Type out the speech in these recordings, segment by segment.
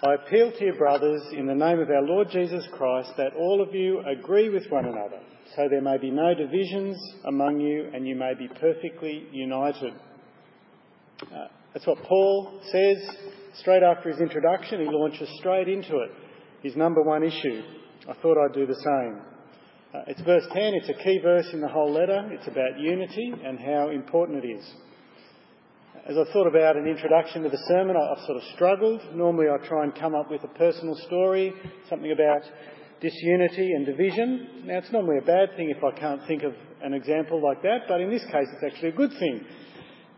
I appeal to you, brothers, in the name of our Lord Jesus Christ, that all of you agree with one another, so there may be no divisions among you and you may be perfectly united. Uh, that's what Paul says straight after his introduction. He launches straight into it, his number one issue. I thought I'd do the same. Uh, it's verse 10, it's a key verse in the whole letter. It's about unity and how important it is. As I thought about an introduction to the sermon, I've sort of struggled. Normally I try and come up with a personal story, something about disunity and division. Now it's normally a bad thing if I can't think of an example like that, but in this case it's actually a good thing.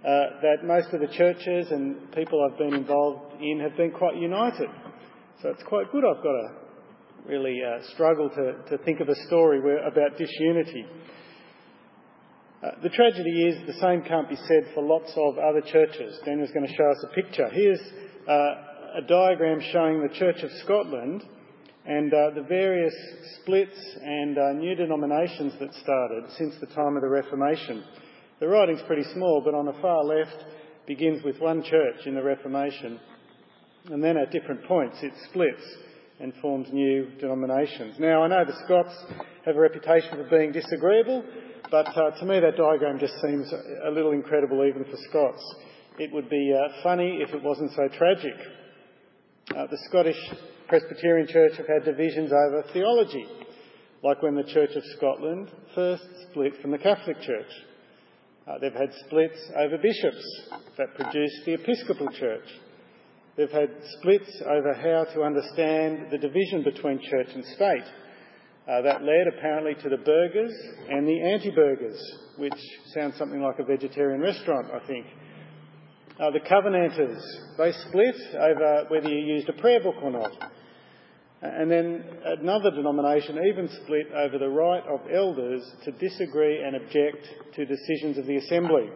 Uh, that most of the churches and people I've been involved in have been quite united. So it's quite good I've got to really uh, struggle to, to think of a story where, about disunity. Uh, the tragedy is the same can't be said for lots of other churches. Daniel's going to show us a picture. Here's uh, a diagram showing the Church of Scotland and uh, the various splits and uh, new denominations that started since the time of the Reformation. The writing's pretty small, but on the far left begins with one church in the Reformation, and then at different points it splits and forms new denominations. Now, I know the Scots have a reputation for being disagreeable, but uh, to me, that diagram just seems a little incredible even for Scots. It would be uh, funny if it wasn't so tragic. Uh, the Scottish Presbyterian Church have had divisions over theology, like when the Church of Scotland first split from the Catholic Church. Uh, they've had splits over bishops that produced the Episcopal Church. They've had splits over how to understand the division between church and state uh, that led apparently to the burghers and the anti-burghers, which sounds something like a vegetarian restaurant, I think. Uh, the Covenanters, they split over whether you used a prayer book or not. And then another denomination even split over the right of elders to disagree and object to decisions of the Assembly,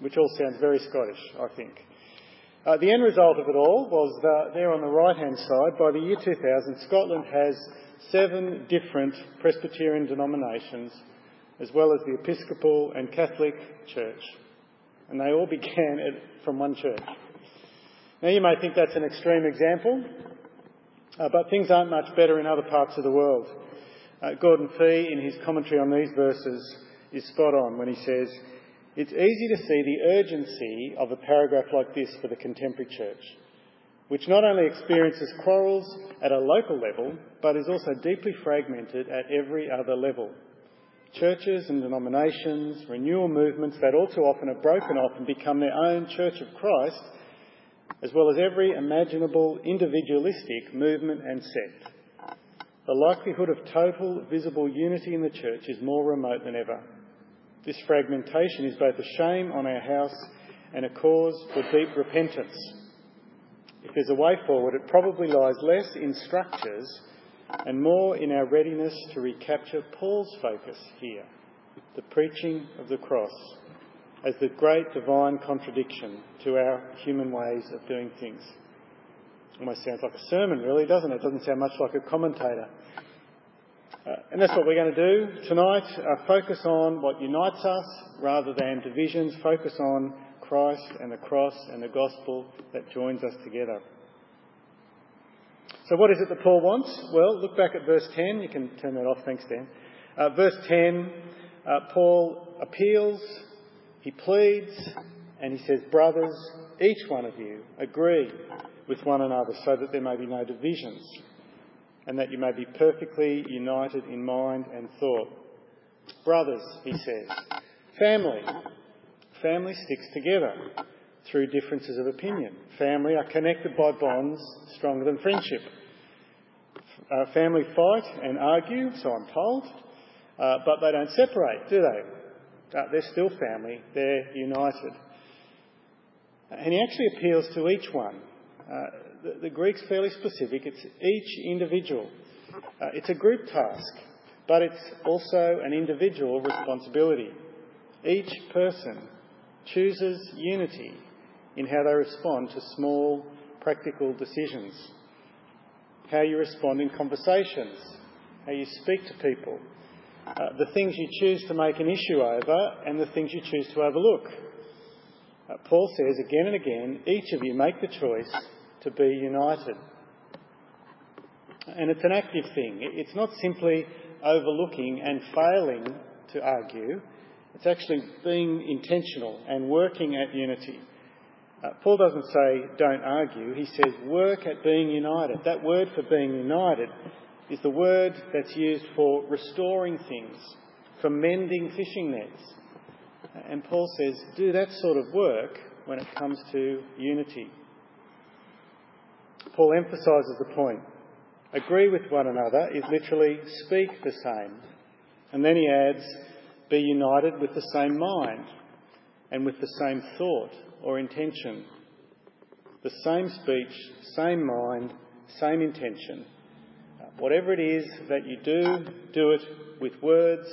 which all sounds very Scottish, I think. Uh, the end result of it all was that there on the right hand side, by the year 2000, Scotland has seven different Presbyterian denominations, as well as the Episcopal and Catholic Church. And they all began at, from one church. Now, you may think that's an extreme example, uh, but things aren't much better in other parts of the world. Uh, Gordon Fee, in his commentary on these verses, is spot on when he says, It's easy to see the urgency of a paragraph like this for the contemporary church which not only experiences quarrels at a local level, but is also deeply fragmented at every other level. Churches and denominations, renewal movements that all too often are broken off and become their own Church of Christ, as well as every imaginable individualistic movement and sect. The likelihood of total visible unity in the church is more remote than ever. This fragmentation is both a shame on our house and a cause for deep repentance. If there's a way forward, it probably lies less in structures and more in our readiness to recapture Paul's focus here the preaching of the cross as the great divine contradiction to our human ways of doing things. Almost sounds like a sermon, really, doesn't it? Doesn't sound much like a commentator. Uh, and that's what we're going to do tonight. Uh, focus on what unites us rather than divisions. Focus on Christ and the cross and the gospel that joins us together. So, what is it that Paul wants? Well, look back at verse 10. You can turn that off. Thanks, Dan. Uh, verse 10, uh, Paul appeals, he pleads, and he says, Brothers, each one of you agree with one another so that there may be no divisions and that you may be perfectly united in mind and thought. Brothers, he says, family, Family sticks together through differences of opinion. Family are connected by bonds stronger than friendship. Uh, family fight and argue, so I'm told, uh, but they don't separate, do they? Uh, they're still family, they're united. And he actually appeals to each one. The, the, Greek's fairly specific, it's each individual. Uh, it's a group task, but it's also an individual responsibility. Each person chooses unity in how they respond to small, practical decisions, how you respond in conversations, how you speak to people, uh, the things you choose to make an issue over, and the things you choose to overlook. Uh, Paul says again and again, each of you make the choice to be united. And it's an active thing. It's not simply overlooking and failing to argue. It's actually being intentional and working at unity. Uh, Paul doesn't say don't argue, he says work at being united. That word for being united is the word that's used for restoring things, for mending fishing nets. And Paul says do that sort of work when it comes to unity. Paul emphasises the point. Agree with one another is literally speak the same. And then he adds, be united with the same mind and with the same thought or intention. The same speech, same mind, same intention. Whatever it is that you do, do it with words,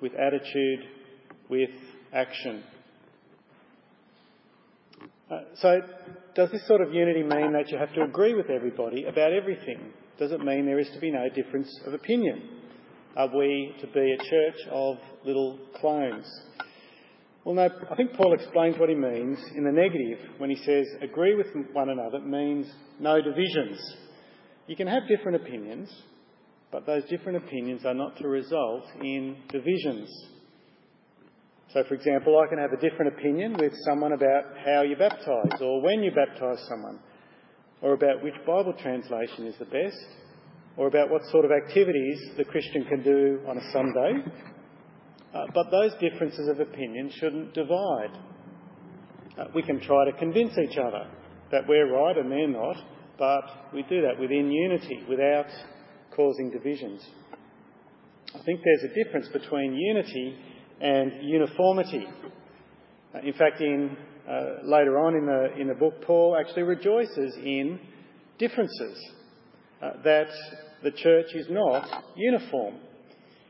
with attitude, with action. Uh, so, does this sort of unity mean that you have to agree with everybody about everything? Does it mean there is to be no difference of opinion? Are we to be a church of little clones? Well, no, I think Paul explains what he means in the negative when he says agree with one another means no divisions. You can have different opinions, but those different opinions are not to result in divisions. So, for example, I can have a different opinion with someone about how you baptise or when you baptise someone, or about which Bible translation is the best, or about what sort of activities the Christian can do on a Sunday. Uh, but those differences of opinion shouldn't divide. Uh, we can try to convince each other that we're right and they're not, but we do that within unity without causing divisions. I think there's a difference between unity and uniformity. In fact, in, uh, later on in the, in the book, Paul actually rejoices in differences, uh, that the church is not uniform.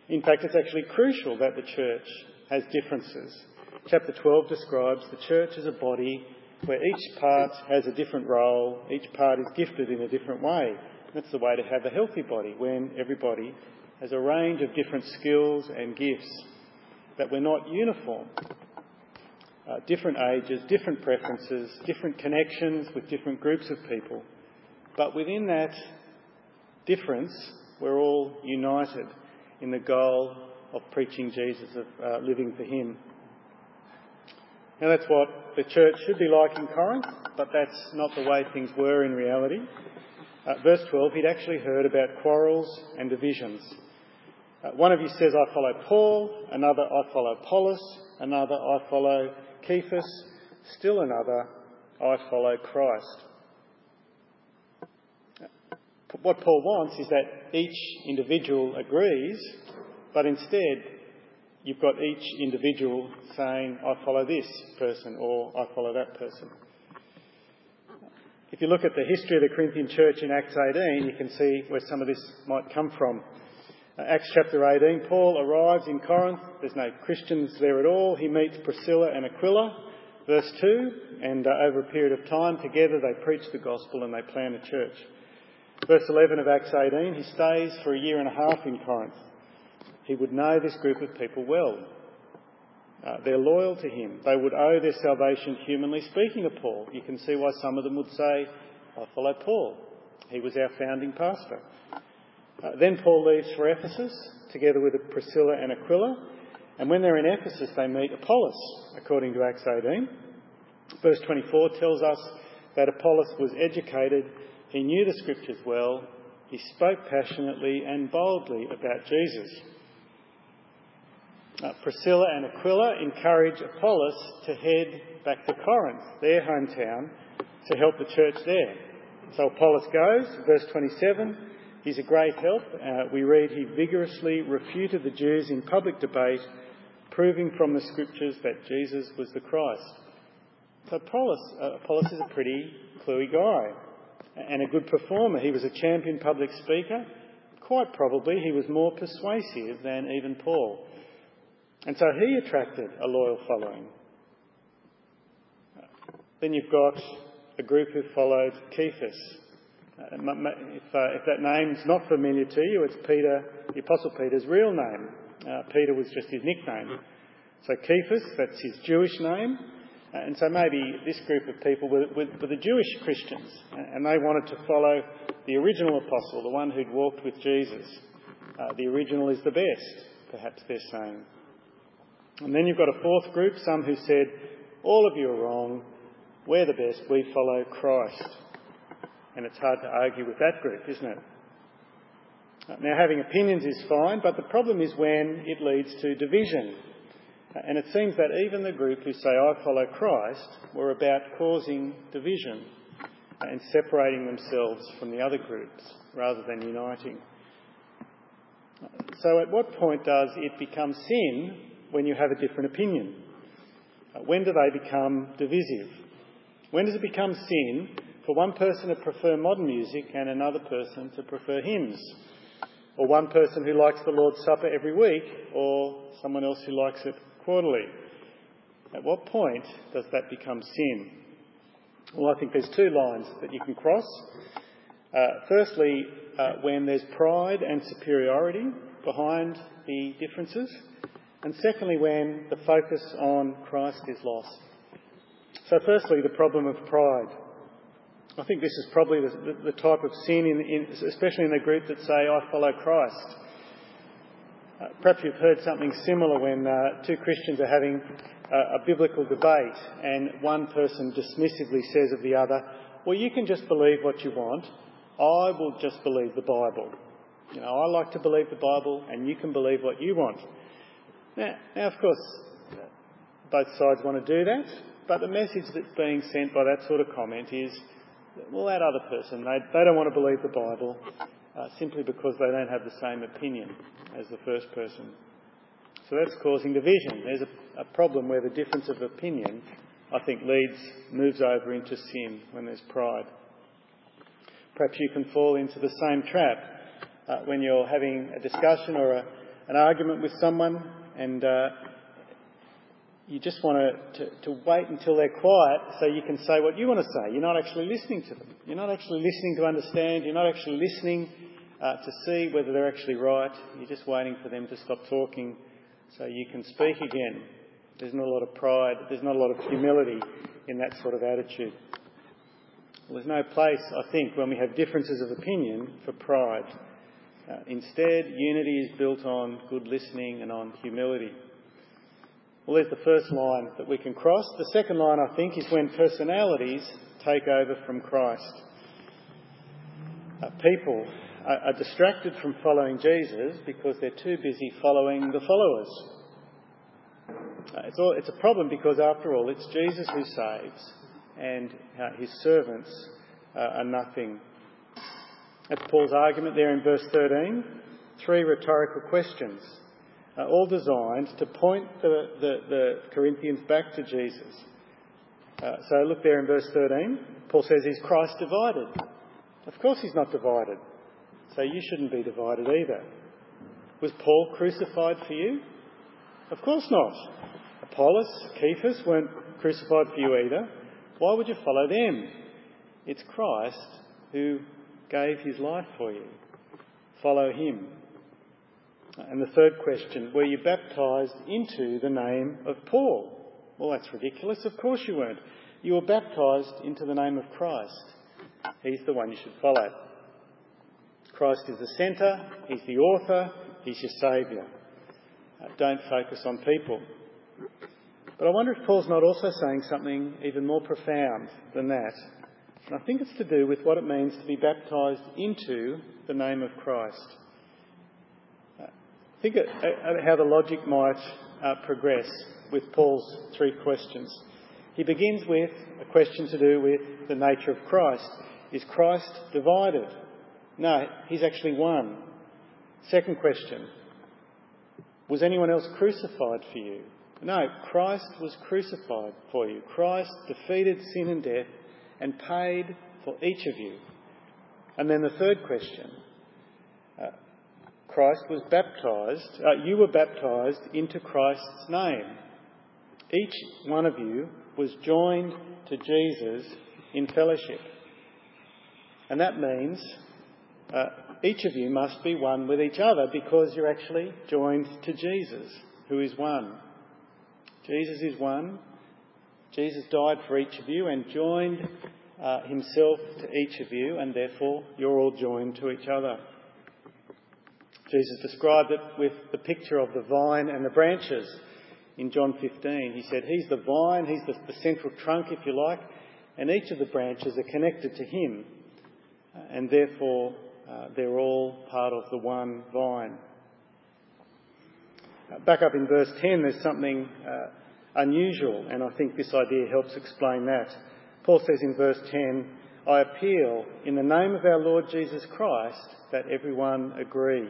In fact, it's actually crucial that the church has differences. Chapter 12 describes the church as a body where each part has a different role, each part is gifted in a different way. That's the way to have a healthy body, when everybody has a range of different skills and gifts, that we're not uniform. Uh, different ages, different preferences, different connections with different groups of people. But within that difference, we're all united in the goal of preaching Jesus, of uh, living for Him. Now, that's what the church should be like in Corinth, but that's not the way things were in reality. Uh, verse 12, he'd actually heard about quarrels and divisions. Uh, one of you says, I follow Paul, another, I follow Apollos, another, I follow Cephas, still another, I follow Christ. What Paul wants is that each individual agrees, but instead you've got each individual saying, I follow this person or I follow that person. If you look at the history of the Corinthian church in Acts 18, you can see where some of this might come from. Acts chapter 18, Paul arrives in Corinth. There's no Christians there at all. He meets Priscilla and Aquila, verse 2, and uh, over a period of time together they preach the gospel and they plant a church. Verse 11 of Acts 18, he stays for a year and a half in Corinth. He would know this group of people well. Uh, they're loyal to him. They would owe their salvation, humanly speaking, to Paul. You can see why some of them would say, I follow Paul. He was our founding pastor. Uh, then Paul leaves for Ephesus together with Priscilla and Aquila. And when they're in Ephesus, they meet Apollos, according to Acts 18. Verse 24 tells us that Apollos was educated he knew the scriptures well. He spoke passionately and boldly about Jesus. Uh, Priscilla and Aquila encourage Apollos to head back to Corinth, their hometown, to help the church there. So Apollos goes, verse 27. He's a great help. Uh, we read he vigorously refuted the Jews in public debate, proving from the scriptures that Jesus was the Christ. So Apollos, uh, Apollos is a pretty cluey guy and a good performer. He was a champion public speaker. Quite probably he was more persuasive than even Paul. And so he attracted a loyal following. Then you've got a group who followed Cephas. Uh, if, uh, if that name's not familiar to you, it's Peter, the Apostle Peter's real name. Uh, Peter was just his nickname. So Cephas, that's his Jewish name. And so maybe this group of people were, were, were the Jewish Christians, and they wanted to follow the original apostle, the one who'd walked with Jesus. Uh, the original is the best, perhaps they're saying. And then you've got a fourth group, some who said, all of you are wrong, we're the best, we follow Christ. And it's hard to argue with that group, isn't it? Now, having opinions is fine, but the problem is when it leads to division. And it seems that even the group who say, I follow Christ, were about causing division and separating themselves from the other groups rather than uniting. So, at what point does it become sin when you have a different opinion? When do they become divisive? When does it become sin for one person to prefer modern music and another person to prefer hymns? Or one person who likes the Lord's Supper every week, or someone else who likes it quarterly. At what point does that become sin? Well, I think there's two lines that you can cross. Uh, firstly, uh, when there's pride and superiority behind the differences, and secondly, when the focus on Christ is lost. So, firstly, the problem of pride. I think this is probably the, the, the type of sin, in, in, especially in the group that say, I follow Christ. Uh, perhaps you've heard something similar when uh, two Christians are having a biblical debate and one person dismissively says of the other, Well, you can just believe what you want. I will just believe the Bible. You know, I like to believe the Bible and you can believe what you want. Now, now of course, both sides want to do that, but the message that's being sent by that sort of comment is well, that other person, they, they don't want to believe the Bible uh, simply because they don't have the same opinion as the first person. So that's causing division. There's a, a problem where the difference of opinion, I think, leads, moves over into sin when there's pride. Perhaps you can fall into the same trap uh, when you're having a discussion or a, an argument with someone and uh, you just want to, to, to, wait until they're quiet so you can say what you want to say. You're not actually listening to them. You're not actually listening to understand. You're not actually listening uh, to see whether they're actually right. You're just waiting for them to stop talking so you can speak again. There's not a lot of pride. There's not a lot of humility in that sort of attitude. Well, there's no place, I think, when we have differences of opinion for pride. Uh, instead, unity is built on good listening and on humility. Well, there's the first line that we can cross. The second line, I think, is when personalities take over from Christ. Uh, people are, are distracted from following Jesus because they're too busy following the followers. Uh, it's, all, it's, a problem because, after all, it's Jesus who saves, and uh, his servants uh, are nothing. That's Paul's argument there in verse 13. Three rhetorical questions uh, all designed to point the, the, the Corinthians back to Jesus. Uh, so look there in verse 13. Paul says, Is Christ divided? Of course he's not divided. So you shouldn't be divided either. Was Paul crucified for you? Of course not. Apollos, Cephas weren't crucified for you either. Why would you follow them? It's Christ who gave his life for you. Follow him. And the third question, were you baptized into the name of Paul? Well, that's ridiculous. Of course you weren't. You were baptized into the name of Christ. He's the one you should follow. Christ is the centre, He's the author, He's your Saviour. Uh, don't focus on people. But I wonder if Paul's not also saying something even more profound than that. And I think it's to do with what it means to be baptized into the name of Christ. Think of how the logic might uh, progress with Paul's three questions. He begins with a question to do with the nature of Christ. Is Christ divided? No, he's actually one. Second question Was anyone else crucified for you? No, Christ was crucified for you. Christ defeated sin and death and paid for each of you. And then the third question Christ was baptized, uh, you were baptized into Christ's name. Each one of you was joined to Jesus in fellowship. And that means uh, each of you must be one with each other because you're actually joined to Jesus, who is one. Jesus is one, Jesus died for each of you and joined uh, himself to each of you, and therefore you're all joined to each other. Jesus described it with the picture of the vine and the branches in John 15. He said, He's the vine, He's the, the central trunk, if you like, and each of the branches are connected to Him, and therefore uh, they're all part of the one vine. Uh, back up in verse 10, there's something uh, unusual, and I think this idea helps explain that. Paul says in verse 10, I appeal in the name of our Lord Jesus Christ that everyone agree.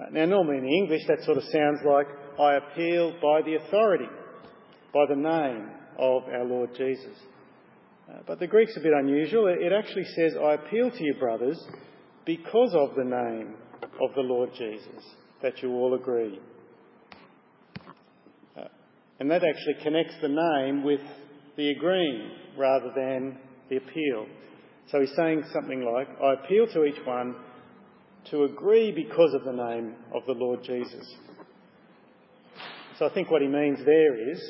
Uh, now, normally in English, that sort of sounds like I appeal by the authority, by the name of our Lord Jesus. Uh, but the Greek's a bit unusual. It actually says, I appeal to you, brothers, because of the name of the Lord Jesus, that you all agree. Uh, and that actually connects the name with the agreeing rather than the appeal. So he's saying something like, I appeal to each one to agree because of the name of the Lord Jesus. So I think what he means there is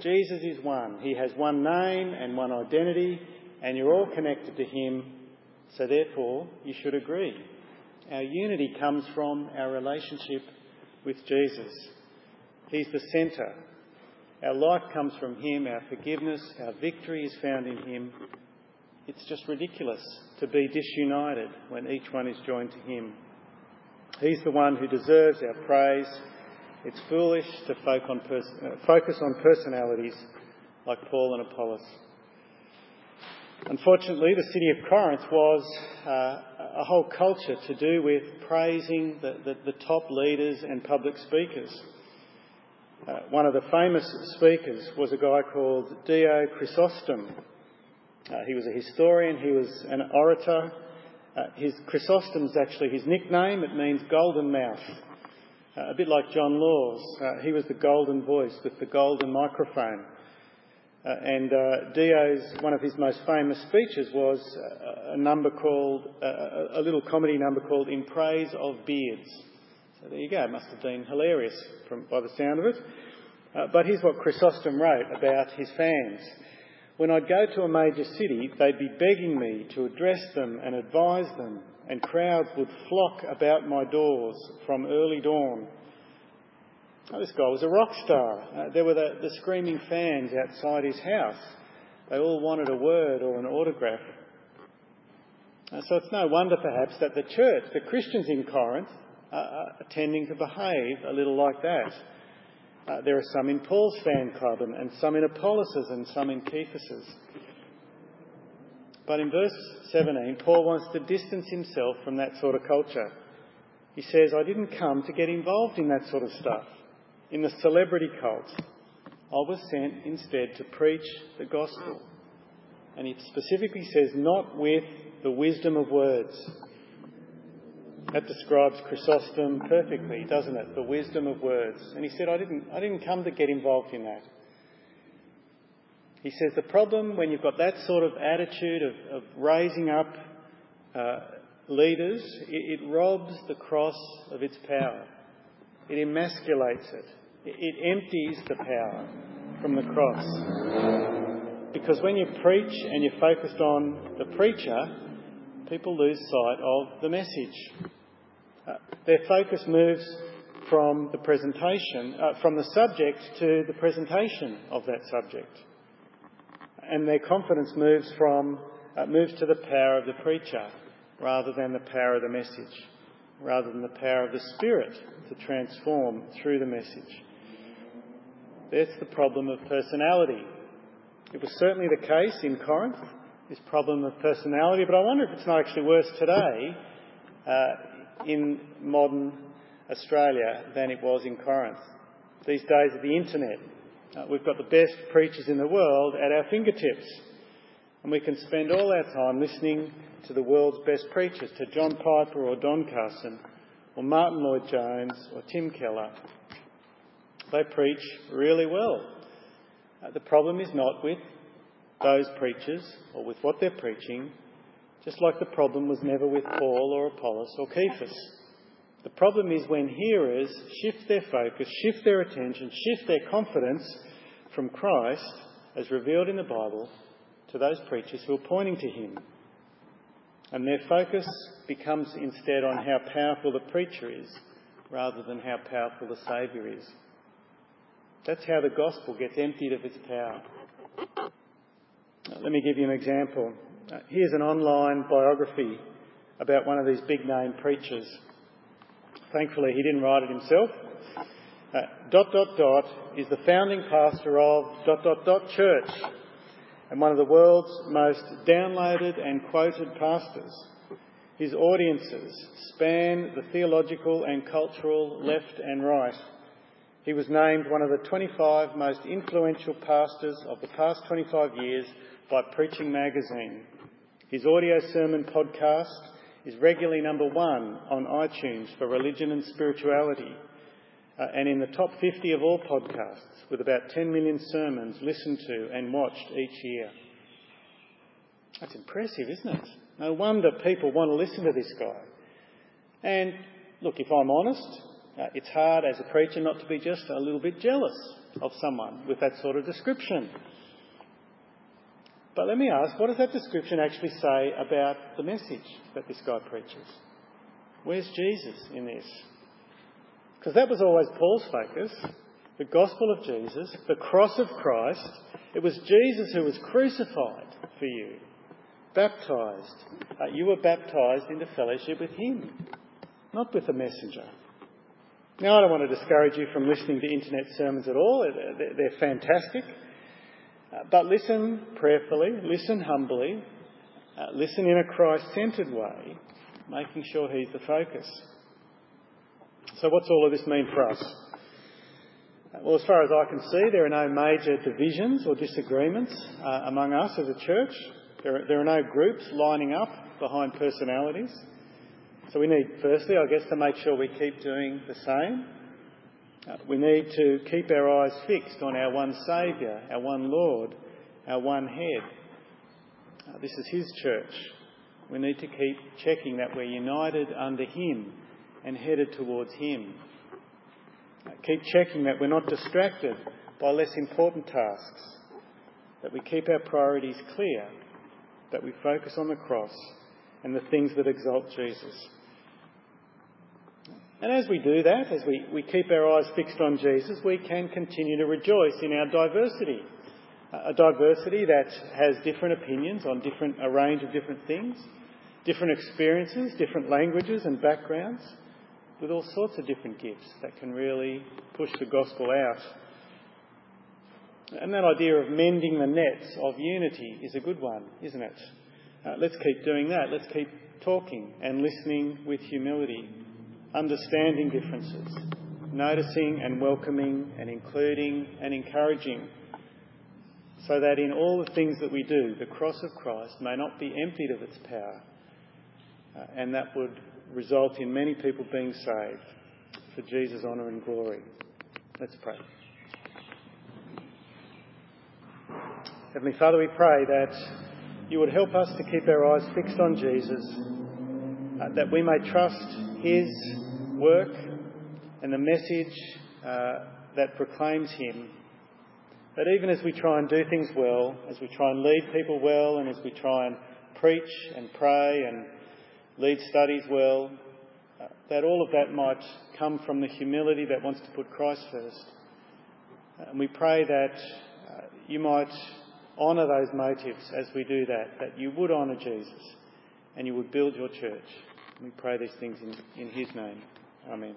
Jesus is one. He has one name and one identity, and you're all connected to him, so therefore you should agree. Our unity comes from our relationship with Jesus. He's the centre. Our life comes from him, our forgiveness, our victory is found in him. It's just ridiculous to be disunited when each one is joined to him. He's the one who deserves our praise it's foolish to uh, focus on personalities like Paul and Apollos. Unfortunately, the city of Corinth was uh, a whole culture to do with praising the, the, the top leaders and public speakers. Uh, one of the famous speakers was a guy called Dio Chrysostom. Uh, he was a historian, he was an orator. Uh, his Chrysostom's actually his nickname, it means golden mouth. Uh, a bit like John Laws. Uh, he was the golden voice with the golden microphone. Uh, and uh, Dio's, one of his most famous speeches was a, a number called, a little comedy number called In Praise of Beards. So there you go, it must have been hilarious from, by the sound of it. Uh, but here's what Chrysostom wrote about his fans. When I'd go to a major city, they'd be begging me to address them and advise them and crowds would flock about my doors from early dawn. This guy was a rock star. Uh, there were the, the screaming fans outside his house. They all wanted a word or an autograph. Uh, so it's no wonder, perhaps, that the church, the Christians in Corinth, are tending to behave a little like that. Uh, there are some in Paul's fan club, and, and some in Apollos' and some in Cephas's. But in verse 17, Paul wants to distance himself from that sort of culture. He says, I didn't come to get involved in that sort of stuff, in the celebrity cult. I was sent instead to preach the gospel. And he specifically says, not with the wisdom of words. That describes Chrysostom perfectly, doesn't it? The wisdom of words. And he said, I didn't, I didn't come to get involved in that. He says the problem when you've got that sort of attitude of, of raising up uh, leaders, it, it, robs the cross of its power. It emasculates it. it. It empties the power from the cross. Because when you preach and you're focused on the preacher, people lose sight of the message. Uh, their focus moves from the presentation, uh, from the subject to the presentation of that subject and their confidence moves from uh, moves to the power of the preacher rather than the power of the message, rather than the power of the Spirit to transform through the message. That's the problem of personality. It was certainly the case in Corinth, this problem of personality, but I wonder if it's not actually worse today uh, in modern Australia than it was in Corinth. These days of the internet, uh, we've got the best preachers in the world at our fingertips. And we can spend all our time listening to the world's best preachers, to John Piper or Don Carson or Martyn Lloyd-Jones or Tim Keller. They preach really well. Uh, the problem is not with those preachers or with what they're preaching, just like the problem was never with Paul or Apollos or Cephas. The problem is when hearers shift their focus, shift their attention, shift their confidence from Christ, as revealed in the Bible, to those preachers who are pointing to him. And their focus becomes instead on how powerful the preacher is rather than how powerful the Saviour is. That's how the gospel gets emptied of its power. Let me give you an example. Here's an online biography about one of these big name preachers. Thankfully, he didn't write it himself. Uh, dot dot dot is the founding pastor of dot dot dot church and one of the world's most downloaded and quoted pastors. His audiences span the theological and cultural left and right. He was named one of the 25 most influential pastors of the past 25 years by Preaching Magazine. His audio sermon podcast is regularly number one on iTunes for religion and spirituality uh, and in the top 50 of all podcasts, with about 10 million sermons listened to and watched each year. That's impressive, isn't it? No wonder people want to listen to this guy. And look, if I'm honest, uh, it's hard as a preacher not to be just a little bit jealous of someone with that sort of description. But let me ask, what does that description actually say about the message that this guy preaches? Where's Jesus in this? Because that was always Paul's focus the gospel of Jesus, the cross of Christ. It was Jesus who was crucified for you, baptized. Uh, you were baptized into fellowship with Him, not with a messenger. Now, I don't want to discourage you from listening to internet sermons at all, they're fantastic. Uh, but listen prayerfully, listen humbly, uh, listen in a Christ centred way, making sure He's the focus. So, what's all of this mean for us? Well, as far as I can see, there are no major divisions or disagreements uh, among us as a church. There are, there are no groups lining up behind personalities. So we need, firstly, I guess, to make sure we keep doing the same. Uh, we need to keep our eyes fixed on our one Saviour, our one Lord, our one Head. Uh, this is His church. We need to keep checking that we're united under Him and headed towards Him. Uh, keep checking that we're not distracted by less important tasks, that we keep our priorities clear, that we focus on the cross and the things that exalt Jesus. And as we do that, as we, we keep our eyes fixed on Jesus, we can continue to rejoice in our diversity. A diversity that has different opinions on different, a range of different things, different experiences, different languages and backgrounds with all sorts of different gifts that can really push the gospel out. And that idea of mending the nets of unity is a good one, isn't it? Uh, let's keep doing that. Let's keep talking and listening with humility, understanding differences, noticing and welcoming and including and encouraging, so that in all the things that we do, the cross of Christ may not be emptied of its power, uh, and that would result in many people being saved for Jesus' honour and glory. Let's pray. Heavenly Father, we pray that you would help us to keep our eyes fixed on Jesus, uh, that we may trust his work and the message uh, that proclaims him. That even as we try and do things well, as we try and lead people well, and as we try and preach and pray and lead studies well, uh, that all of that might come from the humility that wants to put Christ first. And we pray that uh, you might honour those motives as we do that, that you would honour Jesus and you would build your church. We pray these things in, in his name. Amen.